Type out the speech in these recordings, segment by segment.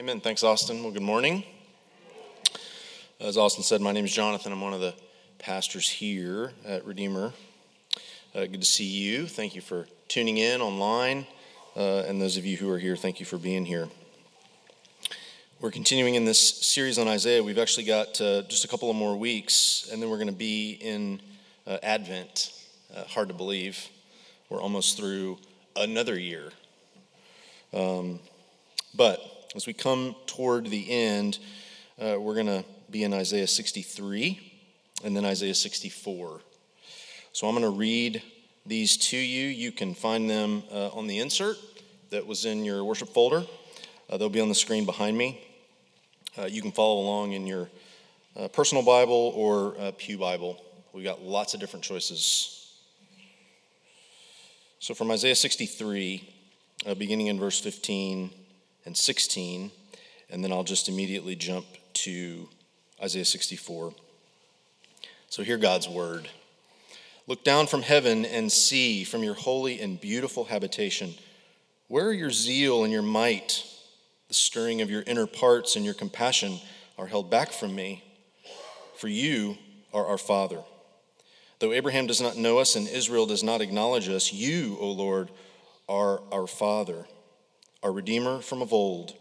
Amen. Thanks, Austin. Well, good morning. As Austin said, my name is Jonathan. I'm one of the pastors here at Redeemer. Uh, good to see you. Thank you for tuning in online. Uh, and those of you who are here, thank you for being here. We're continuing in this series on Isaiah. We've actually got uh, just a couple of more weeks, and then we're going to be in uh, Advent. Uh, hard to believe. We're almost through another year. Um, but as we come toward the end, uh, we're going to be in Isaiah 63 and then Isaiah 64. So I'm going to read these to you. You can find them uh, on the insert that was in your worship folder. Uh, they'll be on the screen behind me. Uh, you can follow along in your uh, personal Bible or uh, Pew Bible. We've got lots of different choices. So from Isaiah 63, beginning in verse 15 and 16, and then I'll just immediately jump to Isaiah 64. So hear God's word. Look down from heaven and see from your holy and beautiful habitation. Where are your zeal and your might? The stirring of your inner parts and your compassion are held back from me. For you are our Father. Though Abraham does not know us and Israel does not acknowledge us, you, O Lord, are our Father. Our Redeemer from of old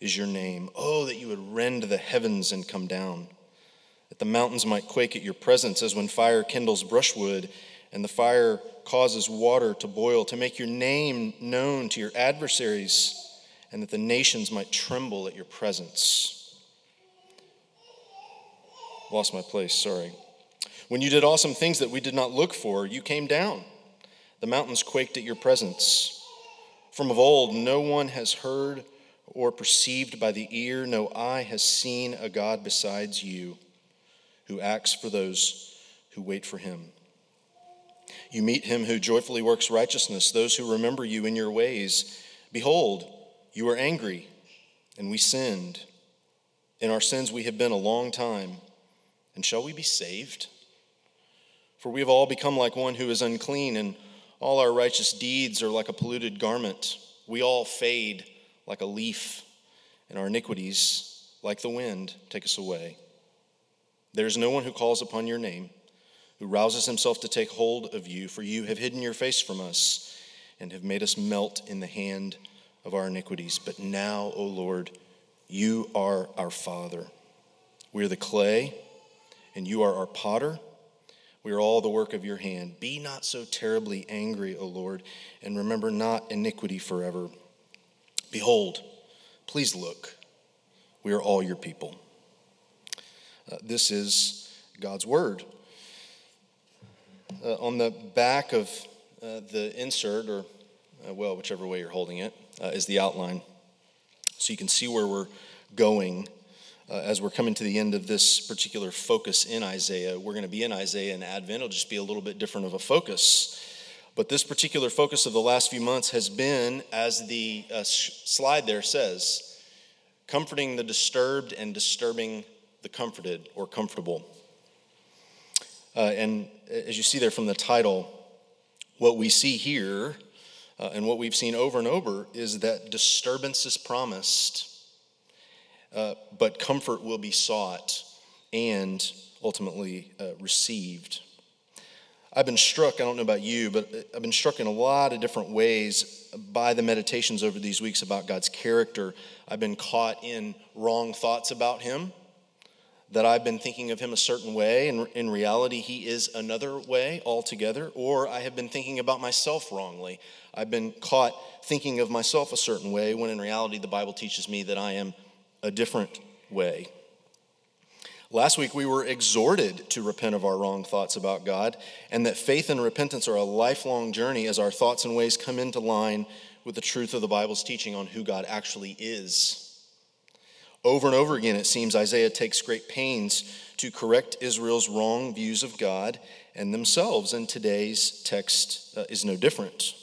is your name. Oh, that you would rend the heavens and come down, that the mountains might quake at your presence, as when fire kindles brushwood and the fire causes water to boil, to make your name known to your adversaries, and that the nations might tremble at your presence. Lost my place, sorry. When you did awesome things that we did not look for, you came down. The mountains quaked at your presence. From of old, no one has heard or perceived by the ear, no eye has seen a God besides you who acts for those who wait for him. You meet him who joyfully works righteousness, those who remember you in your ways. Behold, you were angry, and we sinned. In our sins we have been a long time. And shall we be saved? For we have all become like one who is unclean, and all our righteous deeds are like a polluted garment. We all fade like a leaf, and our iniquities, like the wind, take us away. There is no one who calls upon your name, who rouses himself to take hold of you, for you have hidden your face from us and have made us melt in the hand of our iniquities. But now, O Lord, you are our Father. We are the clay, and you are our potter. We are all the work of your hand. Be not so terribly angry, O Lord, and remember not iniquity forever. Behold, please look. We are all your people. Uh, this is God's word. Uh, on the back of uh, the insert, or uh, well, whichever way you're holding it, uh, is the outline. So you can see where we're going uh, as we're coming to the end of this particular focus in Isaiah. We're going to be in Isaiah in Advent. It'll just be a little bit different of a focus. But this particular focus of the last few months has been, as the uh, slide there says, comforting the disturbed and disturbing the comforted or comfortable. Uh, and as you see there from the title, what we see here uh, and what we've seen over and over is that disturbance is promised uh, but comfort will be sought and ultimately uh, received. I've been struck, I don't know about you, but I've been struck in a lot of different ways by the meditations over these weeks about God's character. I've been caught in wrong thoughts about Him, that I've been thinking of Him a certain way, and in reality, He is another way altogether, or I have been thinking about myself wrongly. I've been caught thinking of myself a certain way, when in reality, the Bible teaches me that I am a different way. Last week, we were exhorted to repent of our wrong thoughts about God, and that faith and repentance are a lifelong journey as our thoughts and ways come into line with the truth of the Bible's teaching on who God actually is. Over and over again, it seems Isaiah takes great pains to correct Israel's wrong views of God and themselves, and today's text uh, is no different.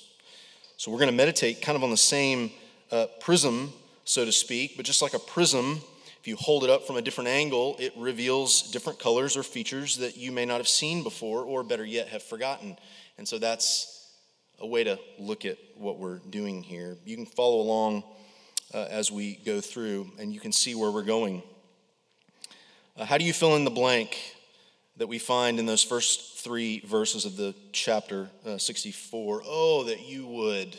So, we're going to meditate kind of on the same uh, prism so to speak, but just like a prism, if you hold it up from a different angle, it reveals different colors or features that you may not have seen before, or better yet, have forgotten. And so that's a way to look at what we're doing here. You can follow along uh, as we go through, and you can see where we're going. Uh, how do you fill in the blank that we find in those first three verses of the chapter uh, 64? Oh, that you would.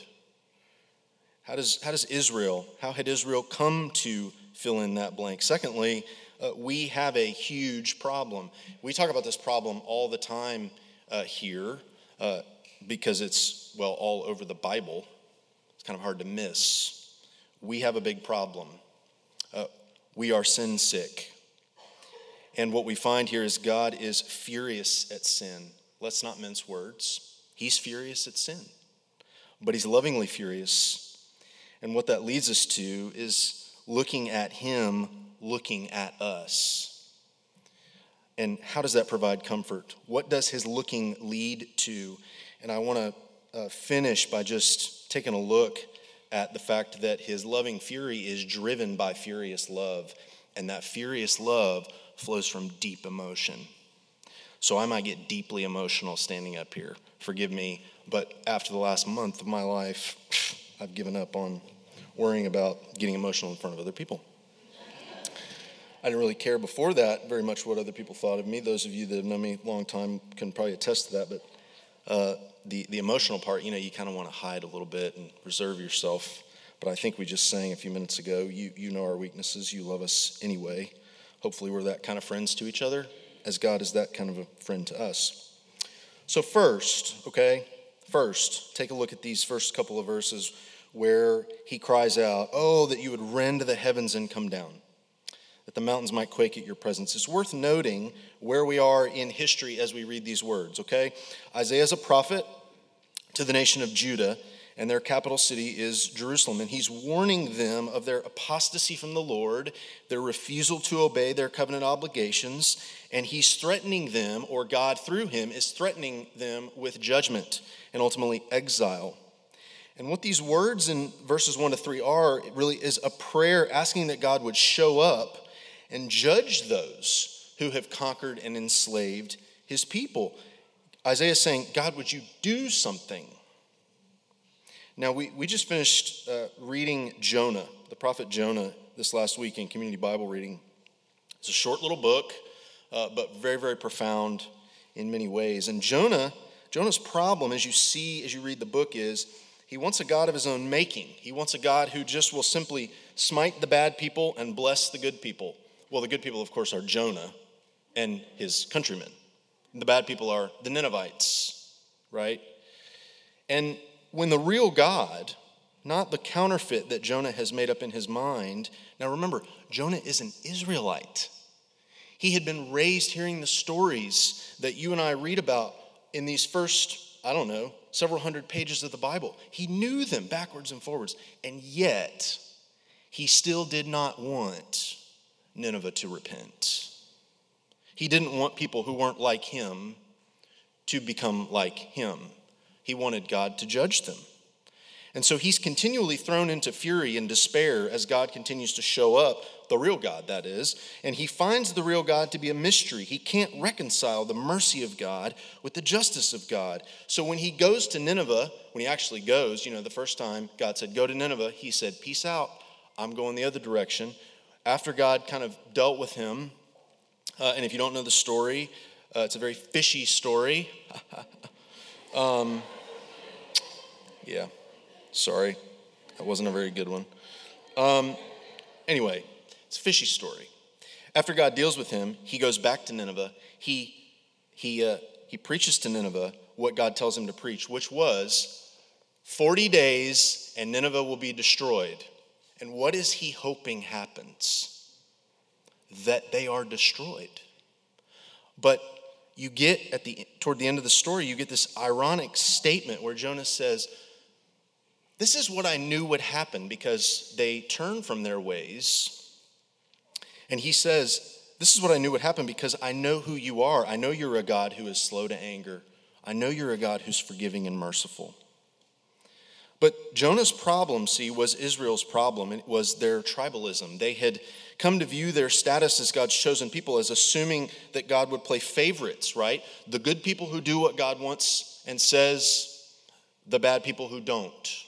How does, how does Israel, how had Israel come to fill in that blank? Secondly, uh, we have a huge problem. We talk about this problem all the time uh, here uh, because it's, well, all over the Bible. It's kind of hard to miss we have a big problem. Uh, we are sin sick. And what we find here is God is furious at sin. Let's not mince words. He's furious at sin, but He's lovingly furious. And what that leads us to is looking at Him looking at us. And how does that provide comfort? What does His looking lead to? And I want to uh, finish by just taking a look at the fact that his loving fury is driven by furious love, and that furious love flows from deep emotion. So I might get deeply emotional standing up here. Forgive me, but after the last month of my life, I've given up on worrying about getting emotional in front of other people. I didn't really care before that very much what other people thought of me. Those of you that have known me a long time can probably attest to that. But uh, the, the emotional part, you know, you kind of want to hide a little bit and reserve yourself. But I think we just sang a few minutes ago, you, you know our weaknesses. You love us anyway. Hopefully, we're that kind of friends to each other, as God is that kind of a friend to us. So, first, okay, first, take a look at these first couple of verses where he cries out, Oh, that you would rend the heavens and come down that the mountains might quake at your presence. It's worth noting where we are in history as we read these words, okay? Isaiah is a prophet to the nation of Judah, and their capital city is Jerusalem. And he's warning them of their apostasy from the Lord, their refusal to obey their covenant obligations, and he's threatening them, or God through him is threatening them with judgment and ultimately exile. And what these words in verses 1 to 3 are really is a prayer asking that God would show up and judge those who have conquered and enslaved his people. Isaiah is saying, God, would you do something? Now, we, we just finished uh, reading Jonah, the prophet Jonah, this last week in community Bible reading. It's a short little book, uh, but very, very profound in many ways. And Jonah, Jonah's problem, as you see as you read the book, is he wants a God of his own making. He wants a God who just will simply smite the bad people and bless the good people. Well, the good people, of course, are Jonah and his countrymen. The bad people are the Ninevites, right? And when the real God, not the counterfeit that Jonah has made up in his mind, now remember, Jonah is an Israelite. He had been raised hearing the stories that you and I read about in these first, I don't know, several hundred pages of the Bible. He knew them backwards and forwards, and yet he still did not want Nineveh to repent. He didn't want people who weren't like him to become like him. He wanted God to judge them. And so he's continually thrown into fury and despair as God continues to show up, the real God, that is. And he finds the real God to be a mystery. He can't reconcile the mercy of God with the justice of God. So when he goes to Nineveh, when he actually goes, you know, the first time God said, Go to Nineveh, he said, Peace out. I'm going the other direction after God kind of dealt with him, uh, and if you don't know the story, uh, it's a very fishy story. um, yeah, sorry, that wasn't a very good one. Um, anyway, it's a fishy story. After God deals with him, he goes back to Nineveh. He, he, uh, he preaches to Nineveh what God tells him to preach, which was 40 days and Nineveh will be destroyed. And what is he hoping happens? That they are destroyed. But you get at the toward the end of the story, you get this ironic statement where Jonah says, This is what I knew would happen because they turned from their ways. And he says, This is what I knew would happen because I know who you are. I know you're a God who is slow to anger. I know you're a God who's forgiving and merciful. But Jonah's problem, see, was Israel's problem. It was their tribalism. They had come to view their status as God's chosen people as assuming that God would play favorites, right? The good people who do what God wants and says, the bad people who don't.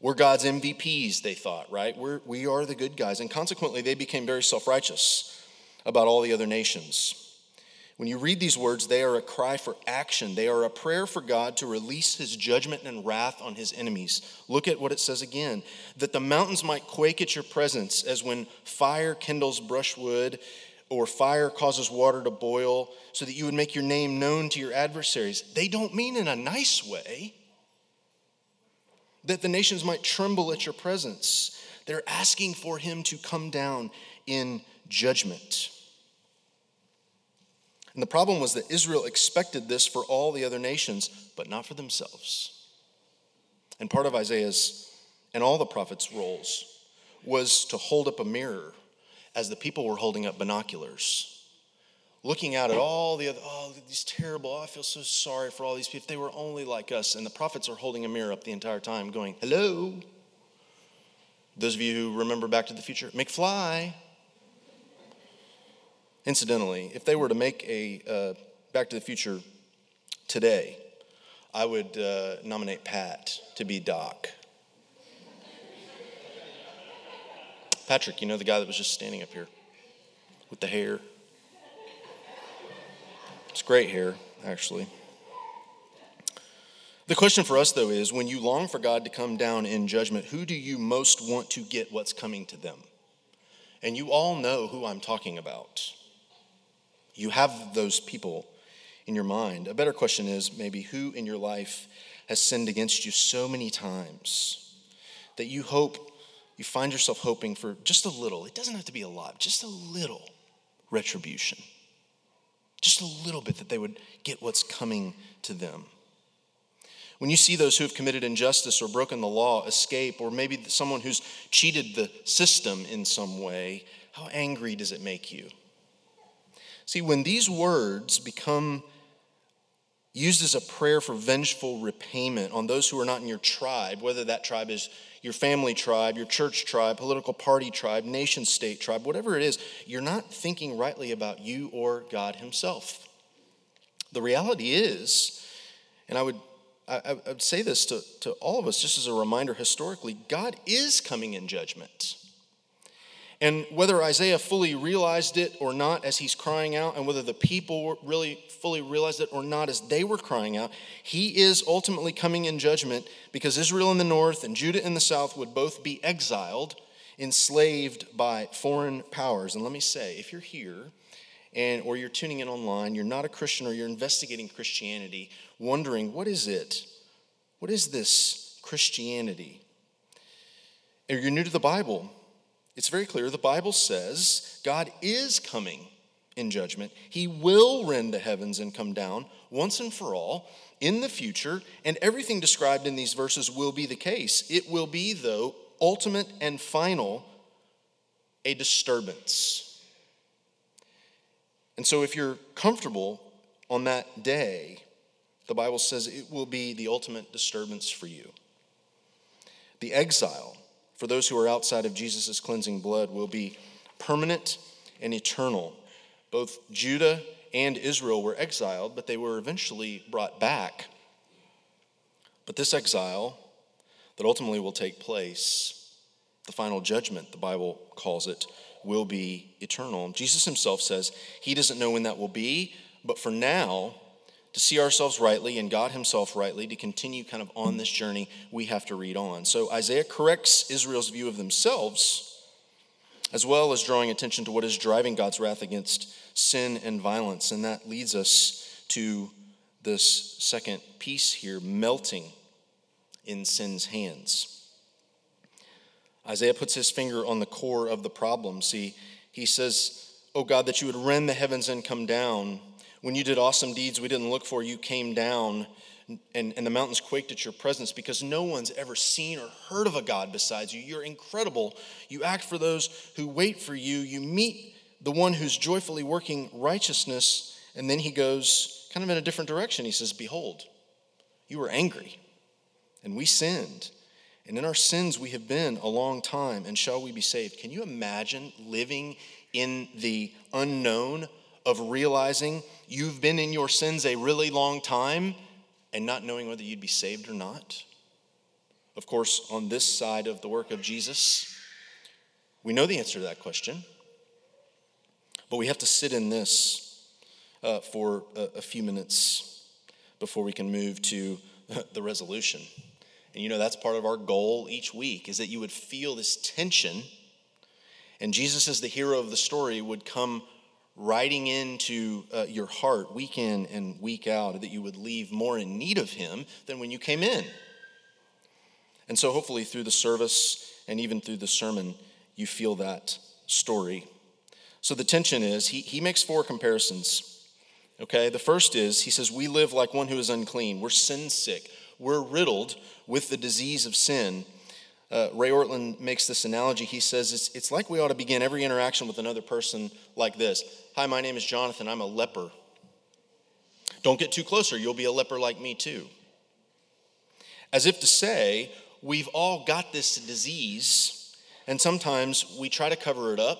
We're God's MVPs, they thought, right? We're, we are the good guys. And consequently, they became very self righteous about all the other nations. When you read these words, they are a cry for action. They are a prayer for God to release his judgment and wrath on his enemies. Look at what it says again that the mountains might quake at your presence, as when fire kindles brushwood or fire causes water to boil, so that you would make your name known to your adversaries. They don't mean in a nice way. That the nations might tremble at your presence. They're asking for him to come down in judgment. And the problem was that Israel expected this for all the other nations, but not for themselves. And part of Isaiah's and all the prophets' roles was to hold up a mirror as the people were holding up binoculars, looking out at all the other, oh, these terrible, oh, I feel so sorry for all these people. If they were only like us. And the prophets are holding a mirror up the entire time, going, hello. Those of you who remember Back to the Future, McFly. Incidentally, if they were to make a uh, Back to the Future today, I would uh, nominate Pat to be Doc. Patrick, you know the guy that was just standing up here with the hair? It's great hair, actually. The question for us, though, is when you long for God to come down in judgment, who do you most want to get what's coming to them? And you all know who I'm talking about. You have those people in your mind. A better question is maybe who in your life has sinned against you so many times that you hope, you find yourself hoping for just a little, it doesn't have to be a lot, just a little retribution. Just a little bit that they would get what's coming to them. When you see those who have committed injustice or broken the law escape, or maybe someone who's cheated the system in some way, how angry does it make you? See, when these words become used as a prayer for vengeful repayment on those who are not in your tribe, whether that tribe is your family tribe, your church tribe, political party tribe, nation state tribe, whatever it is, you're not thinking rightly about you or God Himself. The reality is, and I would I, I would say this to, to all of us just as a reminder historically, God is coming in judgment. And whether Isaiah fully realized it or not as he's crying out, and whether the people really fully realized it or not as they were crying out, he is ultimately coming in judgment because Israel in the north and Judah in the south would both be exiled, enslaved by foreign powers. And let me say, if you're here and or you're tuning in online, you're not a Christian or you're investigating Christianity, wondering, what is it? What is this Christianity? Or you're new to the Bible it's very clear. The Bible says God is coming in judgment. He will rend the heavens and come down once and for all in the future, and everything described in these verses will be the case. It will be, though, ultimate and final, a disturbance. And so, if you're comfortable on that day, the Bible says it will be the ultimate disturbance for you. The exile for those who are outside of Jesus' cleansing blood will be permanent and eternal. Both Judah and Israel were exiled, but they were eventually brought back. But this exile that ultimately will take place, the final judgment, the Bible calls it, will be eternal. Jesus himself says he doesn't know when that will be, but for now, to see ourselves rightly and God Himself rightly, to continue kind of on this journey, we have to read on. So Isaiah corrects Israel's view of themselves, as well as drawing attention to what is driving God's wrath against sin and violence. And that leads us to this second piece here melting in sin's hands. Isaiah puts his finger on the core of the problem. See, he says, Oh God, that you would rend the heavens and come down when you did awesome deeds we didn't look for, you came down and, and the mountains quaked at your presence because no one's ever seen or heard of a God besides you. You're incredible. You act for those who wait for you. You meet the one who's joyfully working righteousness. And then he goes kind of in a different direction. He says, Behold, you were angry, and we sinned. And in our sins we have been a long time, and shall we be saved? Can you imagine living in the unknown of realizing you've been in your sins a really long time and not knowing whether you'd be saved or not? of course, on this side of the work of Jesus? We know the answer to that question, but we have to sit in this uh, for a, a few minutes before we can move to the resolution. And you know, that's part of our goal each week is that you would feel this tension. And Jesus, as the hero of the story, would come riding into uh, your heart week in and week out, that you would leave more in need of him than when you came in. And so, hopefully, through the service and even through the sermon, you feel that story. So, the tension is he, he makes four comparisons. Okay, the first is he says, We live like one who is unclean. We're sin sick. We're riddled with the disease of sin. Uh, Ray Ortlund makes this analogy. He says it's, it's like we ought to begin every interaction with another person like this Hi, my name is Jonathan. I'm a leper. Don't get too closer. You'll be a leper like me too. As if to say, we've all got this disease, and sometimes we try to cover it up.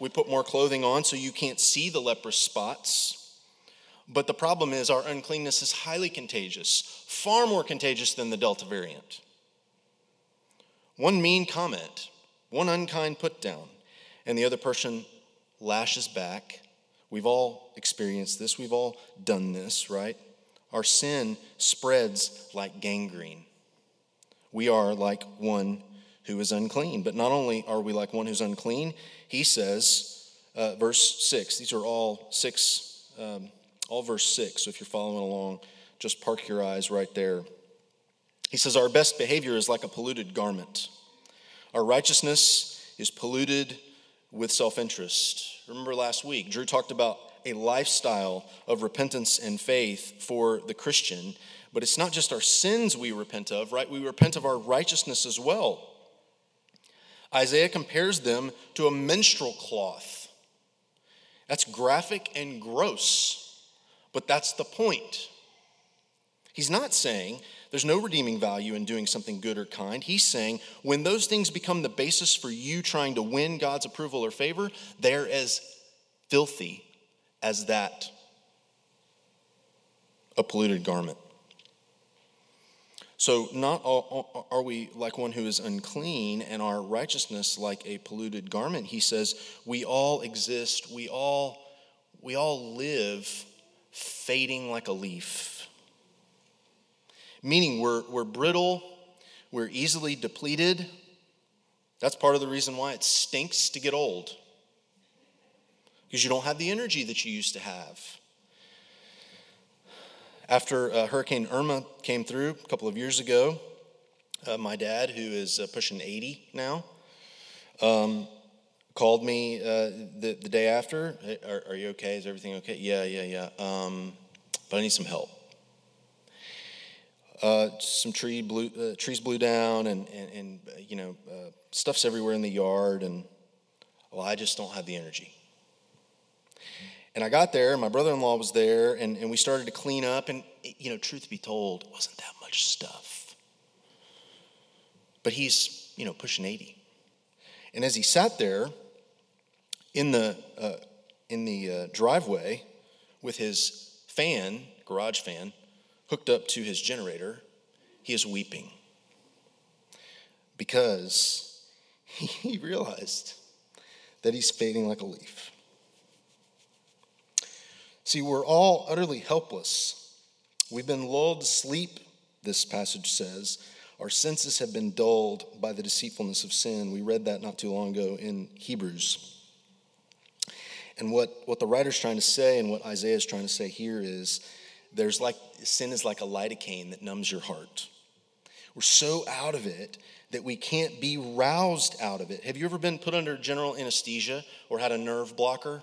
We put more clothing on so you can't see the leprous spots. But the problem is, our uncleanness is highly contagious, far more contagious than the Delta variant. One mean comment, one unkind put down, and the other person lashes back. We've all experienced this, we've all done this, right? Our sin spreads like gangrene. We are like one who is unclean. But not only are we like one who's unclean, he says, uh, verse 6, these are all six um, all verse 6. So if you're following along, just park your eyes right there. He says, Our best behavior is like a polluted garment. Our righteousness is polluted with self interest. Remember last week, Drew talked about a lifestyle of repentance and faith for the Christian, but it's not just our sins we repent of, right? We repent of our righteousness as well. Isaiah compares them to a menstrual cloth. That's graphic and gross. But that's the point. He's not saying there's no redeeming value in doing something good or kind. He's saying when those things become the basis for you trying to win God's approval or favor, they're as filthy as that a polluted garment. So, not all, are we like one who is unclean and our righteousness like a polluted garment? He says we all exist, we all, we all live fading like a leaf. Meaning we're, we're brittle, we're easily depleted. That's part of the reason why it stinks to get old. Because you don't have the energy that you used to have. After uh, Hurricane Irma came through a couple of years ago, uh, my dad, who is uh, pushing 80 now, um, called me uh, the, the day after. Are, are, you okay? Is everything okay? Yeah, yeah, yeah. Um, but I need some help. Uh, some tree blew, uh, trees blew down, and, and, and uh, you know, uh, stuff's everywhere in the yard, and well, I just don't have the energy. And I got there, and my brother in law was there, and, and we started to clean up. And, you know, truth be told, it wasn't that much stuff. But he's, you know, pushing 80. And as he sat there, in the, uh, in the uh, driveway with his fan, garage fan, hooked up to his generator, he is weeping because he realized that he's fading like a leaf. See, we're all utterly helpless. We've been lulled to sleep, this passage says. Our senses have been dulled by the deceitfulness of sin. We read that not too long ago in Hebrews. And what, what the writer's trying to say and what Isaiah is trying to say here is there's like sin is like a lidocaine that numbs your heart. We're so out of it that we can't be roused out of it. Have you ever been put under general anesthesia or had a nerve blocker?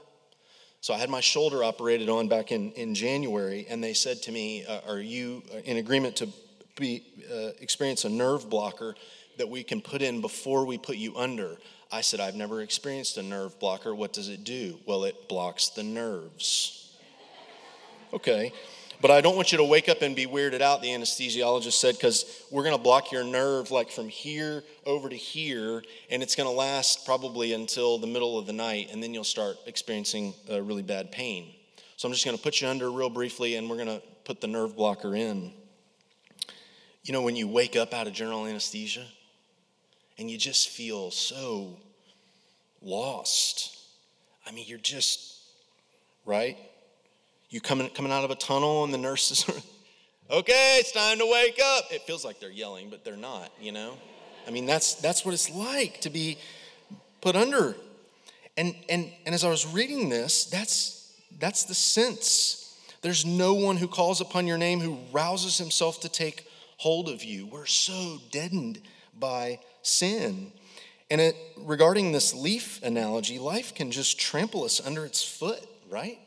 So I had my shoulder operated on back in, in January, and they said to me, uh, Are you in agreement to be, uh, experience a nerve blocker that we can put in before we put you under? I said, I've never experienced a nerve blocker. What does it do? Well, it blocks the nerves. Okay. But I don't want you to wake up and be weirded out, the anesthesiologist said, because we're going to block your nerve like from here over to here, and it's going to last probably until the middle of the night, and then you'll start experiencing a really bad pain. So I'm just going to put you under real briefly, and we're going to put the nerve blocker in. You know, when you wake up out of general anesthesia and you just feel so lost. I mean, you're just, right? You coming, coming out of a tunnel and the nurses are, okay, it's time to wake up. It feels like they're yelling, but they're not, you know? I mean, that's, that's what it's like to be put under. And, and, and as I was reading this, that's, that's the sense. There's no one who calls upon your name who rouses himself to take hold of you. We're so deadened by sin. And it, regarding this leaf analogy, life can just trample us under its foot, right?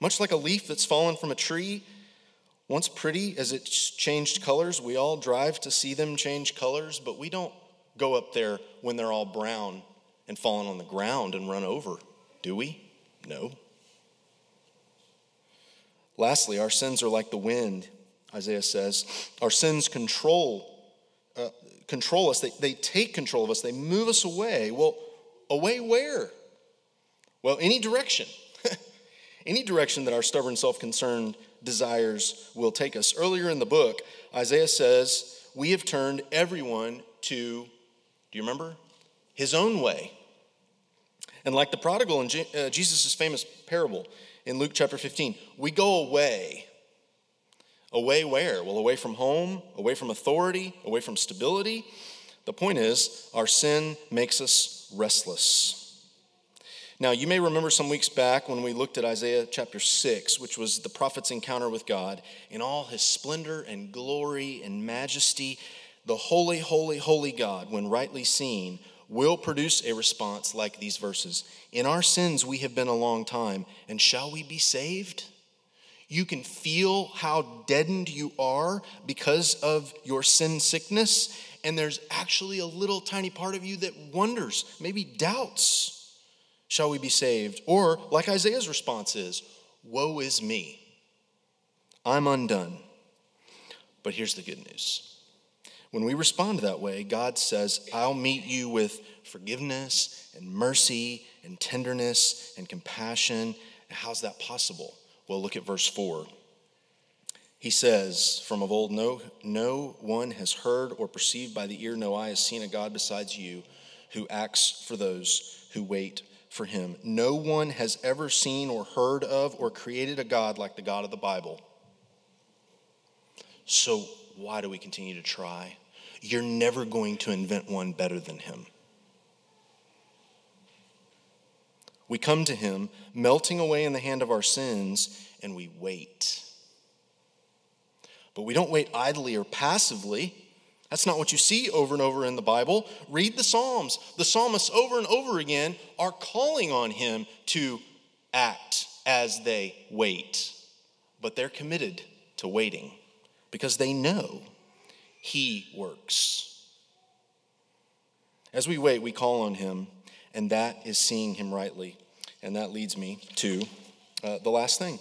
Much like a leaf that's fallen from a tree, once pretty as it's changed colors, we all drive to see them change colors, but we don't go up there when they're all brown and fallen on the ground and run over, do we? No. Lastly, our sins are like the wind. Isaiah says. Our sins control, uh, control us, they, they take control of us, they move us away. Well, away where? Well, any direction. Any direction that our stubborn, self concerned desires will take us. Earlier in the book, Isaiah says, We have turned everyone to, do you remember? His own way. And like the prodigal in uh, Jesus' famous parable in Luke chapter 15, we go away Away where? Well, away from home, away from authority, away from stability. The point is, our sin makes us restless. Now, you may remember some weeks back when we looked at Isaiah chapter 6, which was the prophet's encounter with God in all his splendor and glory and majesty. The holy, holy, holy God, when rightly seen, will produce a response like these verses In our sins we have been a long time, and shall we be saved? You can feel how deadened you are because of your sin sickness. And there's actually a little tiny part of you that wonders, maybe doubts, shall we be saved? Or, like Isaiah's response is, Woe is me. I'm undone. But here's the good news. When we respond that way, God says, I'll meet you with forgiveness and mercy and tenderness and compassion. How's that possible? Well, look at verse 4. He says, From of old, no, no one has heard or perceived by the ear, no eye has seen a God besides you who acts for those who wait for him. No one has ever seen or heard of or created a God like the God of the Bible. So, why do we continue to try? You're never going to invent one better than him. We come to him, melting away in the hand of our sins, and we wait. But we don't wait idly or passively. That's not what you see over and over in the Bible. Read the Psalms. The psalmists over and over again are calling on him to act as they wait. But they're committed to waiting because they know he works. As we wait, we call on him and that is seeing him rightly. And that leads me to uh, the last thing.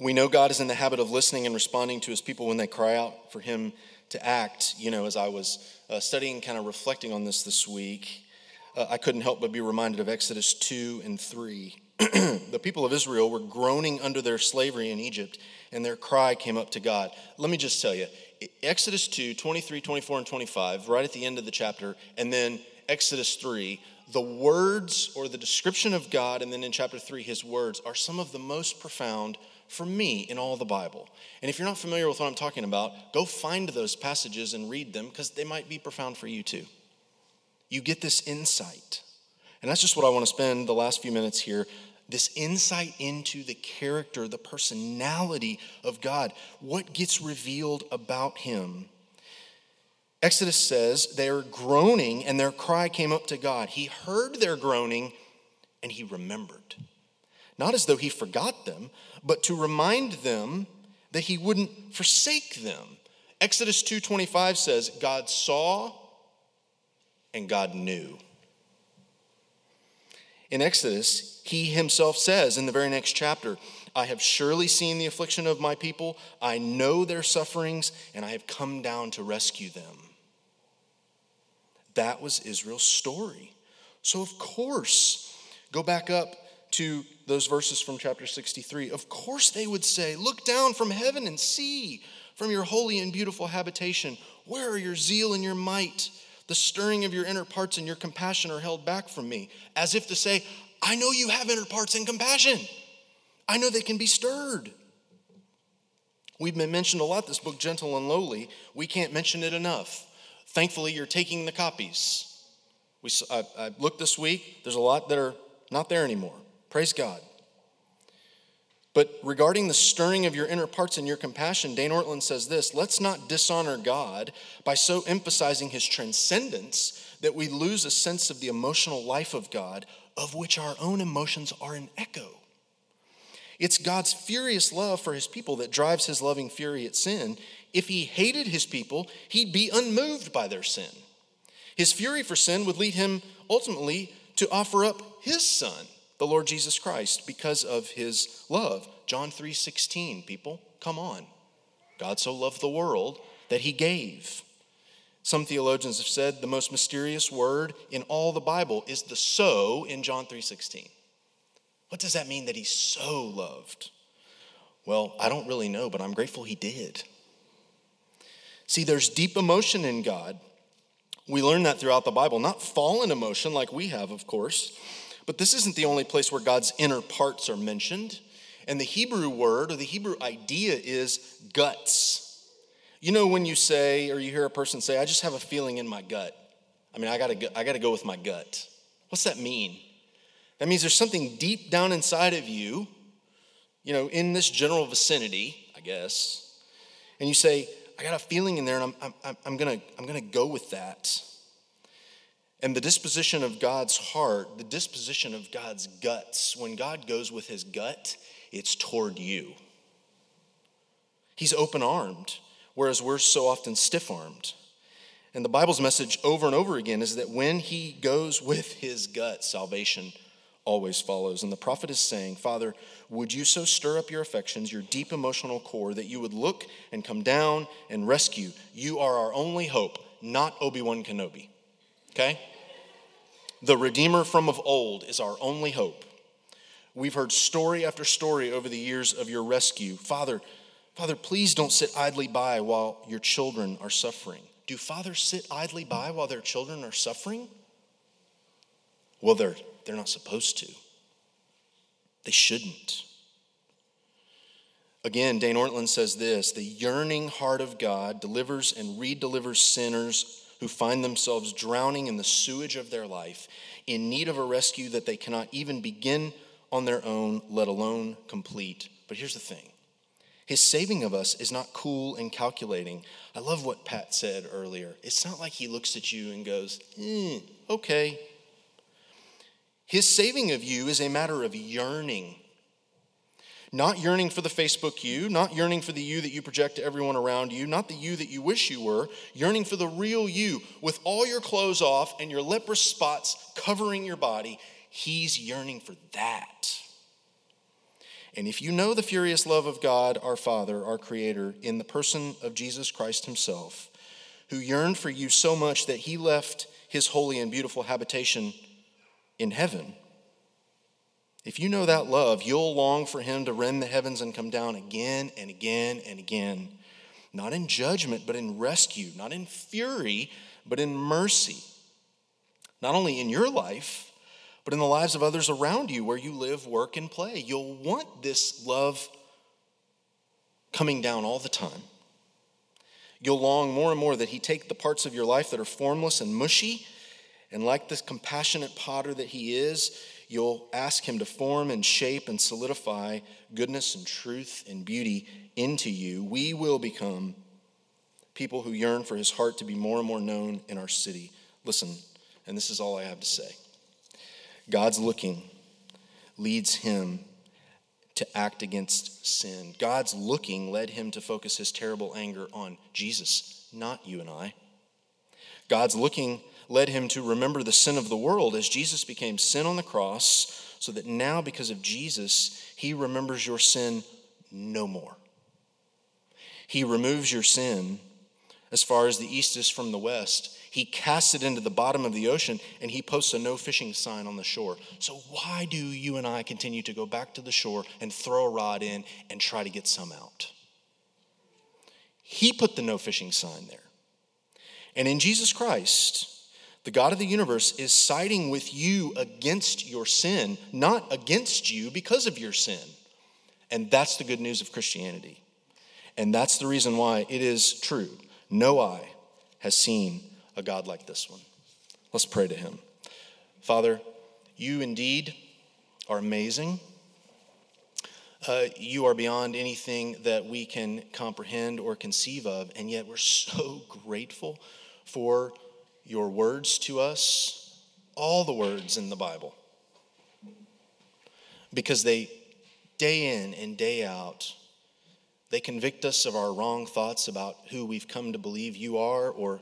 We know God is in the habit of listening and responding to his people when they cry out for him to act. You know, as I was uh, studying, kind of reflecting on this this week, uh, I couldn't help but be reminded of Exodus 2 and 3. the people of Israel were groaning under their slavery in Egypt, and their cry came up to God. Let me just tell you Exodus 2, 23, 24, and 25, right at the end of the chapter, and then Exodus 3, the words or the description of God, and then in chapter 3, his words, are some of the most profound for me in all the Bible. And if you're not familiar with what I'm talking about, go find those passages and read them because they might be profound for you too. You get this insight. And that's just what I want to spend the last few minutes here this insight into the character, the personality of God, what gets revealed about him. Exodus says they are groaning and their cry came up to God. He heard their groaning and he remembered. Not as though he forgot them, but to remind them that he wouldn't forsake them. Exodus 2:25 says God saw and God knew. In Exodus, he himself says in the very next chapter, I have surely seen the affliction of my people, I know their sufferings, and I have come down to rescue them. That was Israel's story. So, of course, go back up to those verses from chapter 63. Of course, they would say, Look down from heaven and see. from your holy and beautiful habitation? Where are your zeal and your might? The stirring of your inner parts and your compassion are held back from me, as if to say, I know you have inner parts and compassion. I know they can be stirred. We've been mentioned a lot this book, Gentle and Lowly. We can't mention it enough. Thankfully, you're taking the copies. We, I, I looked this week, there's a lot that are not there anymore. Praise God. But regarding the stirring of your inner parts and your compassion, Dane Ortlund says this let's not dishonor God by so emphasizing his transcendence that we lose a sense of the emotional life of God, of which our own emotions are an echo. It's God's furious love for his people that drives his loving fury at sin. If he hated his people, he'd be unmoved by their sin. His fury for sin would lead him ultimately to offer up his son, the Lord Jesus Christ, because of his love. John 3:16, people, come on. God so loved the world that he gave. Some theologians have said the most mysterious word in all the Bible is the so in John 3:16. What does that mean that he's so loved? Well, I don't really know, but I'm grateful he did. See, there's deep emotion in God. We learn that throughout the Bible, not fallen emotion like we have, of course, but this isn't the only place where God's inner parts are mentioned. And the Hebrew word or the Hebrew idea is guts. You know, when you say, or you hear a person say, I just have a feeling in my gut. I mean, I gotta, I gotta go with my gut. What's that mean? That means there's something deep down inside of you, you know, in this general vicinity, I guess, and you say, I got a feeling in there and I'm, I'm, I'm, gonna, I'm gonna go with that. And the disposition of God's heart, the disposition of God's guts, when God goes with his gut, it's toward you. He's open armed, whereas we're so often stiff armed. And the Bible's message over and over again is that when he goes with his gut, salvation always follows. And the prophet is saying, Father, would you so stir up your affections, your deep emotional core, that you would look and come down and rescue? You are our only hope, not Obi Wan Kenobi. Okay? The Redeemer from of old is our only hope. We've heard story after story over the years of your rescue. Father, Father, please don't sit idly by while your children are suffering. Do fathers sit idly by while their children are suffering? Well, they're they're not supposed to. They shouldn't. Again, Dane Ortlund says this the yearning heart of God delivers and redelivers sinners who find themselves drowning in the sewage of their life, in need of a rescue that they cannot even begin on their own, let alone complete. But here's the thing his saving of us is not cool and calculating. I love what Pat said earlier. It's not like he looks at you and goes, eh, okay, his saving of you is a matter of yearning. Not yearning for the Facebook you, not yearning for the you that you project to everyone around you, not the you that you wish you were, yearning for the real you with all your clothes off and your leprous spots covering your body. He's yearning for that. And if you know the furious love of God, our Father, our Creator, in the person of Jesus Christ Himself, who yearned for you so much that He left His holy and beautiful habitation in heaven. If you know that love, you'll long for him to rend the heavens and come down again and again and again, not in judgment, but in rescue, not in fury, but in mercy. Not only in your life, but in the lives of others around you where you live, work, and play. You'll want this love coming down all the time. You'll long more and more that he take the parts of your life that are formless and mushy and like this compassionate potter that he is, you'll ask him to form and shape and solidify goodness and truth and beauty into you. We will become people who yearn for his heart to be more and more known in our city. Listen, and this is all I have to say God's looking leads him to act against sin. God's looking led him to focus his terrible anger on Jesus, not you and I. God's looking led him to remember the sin of the world as Jesus became sin on the cross, so that now, because of Jesus, he remembers your sin no more. He removes your sin as far as the east is from the west. He casts it into the bottom of the ocean and he posts a no fishing sign on the shore. So, why do you and I continue to go back to the shore and throw a rod in and try to get some out? He put the no fishing sign there. And in Jesus Christ, the God of the universe is siding with you against your sin, not against you because of your sin. And that's the good news of Christianity. And that's the reason why it is true. No eye has seen a God like this one. Let's pray to him. Father, you indeed are amazing. Uh, you are beyond anything that we can comprehend or conceive of, and yet we're so grateful for your words to us, all the words in the Bible, because they, day in and day out, they convict us of our wrong thoughts about who we've come to believe you are, or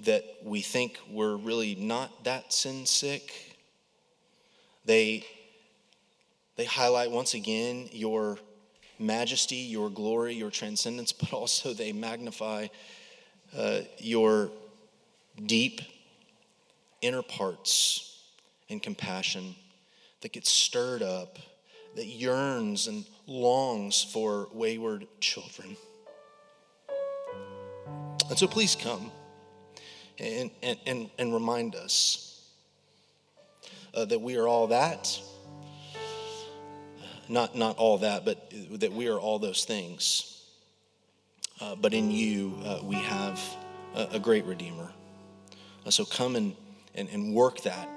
that we think we're really not that sin sick. They, they highlight once again your majesty, your glory, your transcendence, but also they magnify uh, your deep inner parts and compassion that gets stirred up, that yearns and longs for wayward children. And so please come and, and, and, and remind us uh, that we are all that. Not, not all that, but that we are all those things. Uh, but in you, uh, we have a, a great Redeemer. So come and, and, and work that.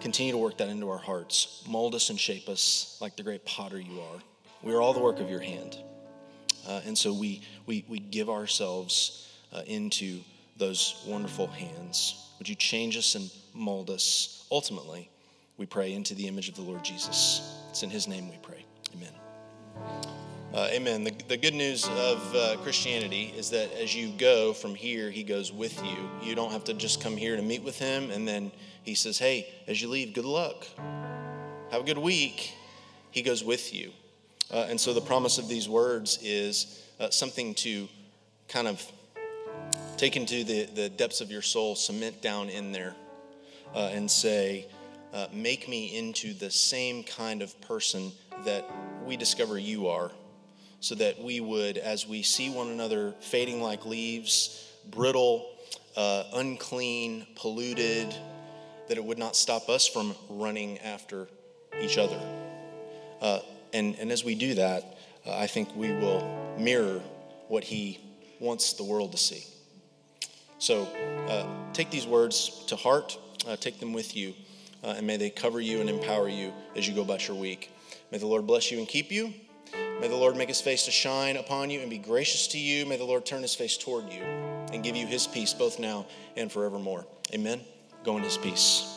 Continue to work that into our hearts. Mold us and shape us like the great potter you are. We are all the work of your hand. Uh, and so we, we, we give ourselves uh, into those wonderful hands. Would you change us and mold us? Ultimately, we pray into the image of the Lord Jesus. It's in his name we pray. Amen. Uh, amen. The, the good news of uh, Christianity is that as you go from here, He goes with you. You don't have to just come here to meet with Him and then He says, Hey, as you leave, good luck. Have a good week. He goes with you. Uh, and so the promise of these words is uh, something to kind of take into the, the depths of your soul, cement down in there, uh, and say, uh, Make me into the same kind of person that we discover you are so that we would, as we see one another fading like leaves, brittle, uh, unclean, polluted, that it would not stop us from running after each other. Uh, and, and as we do that, uh, I think we will mirror what He wants the world to see. So uh, take these words to heart, uh, take them with you, uh, and may they cover you and empower you as you go about your week. May the Lord bless you and keep you. May the Lord make his face to shine upon you and be gracious to you. May the Lord turn his face toward you and give you his peace both now and forevermore. Amen. Go in his peace.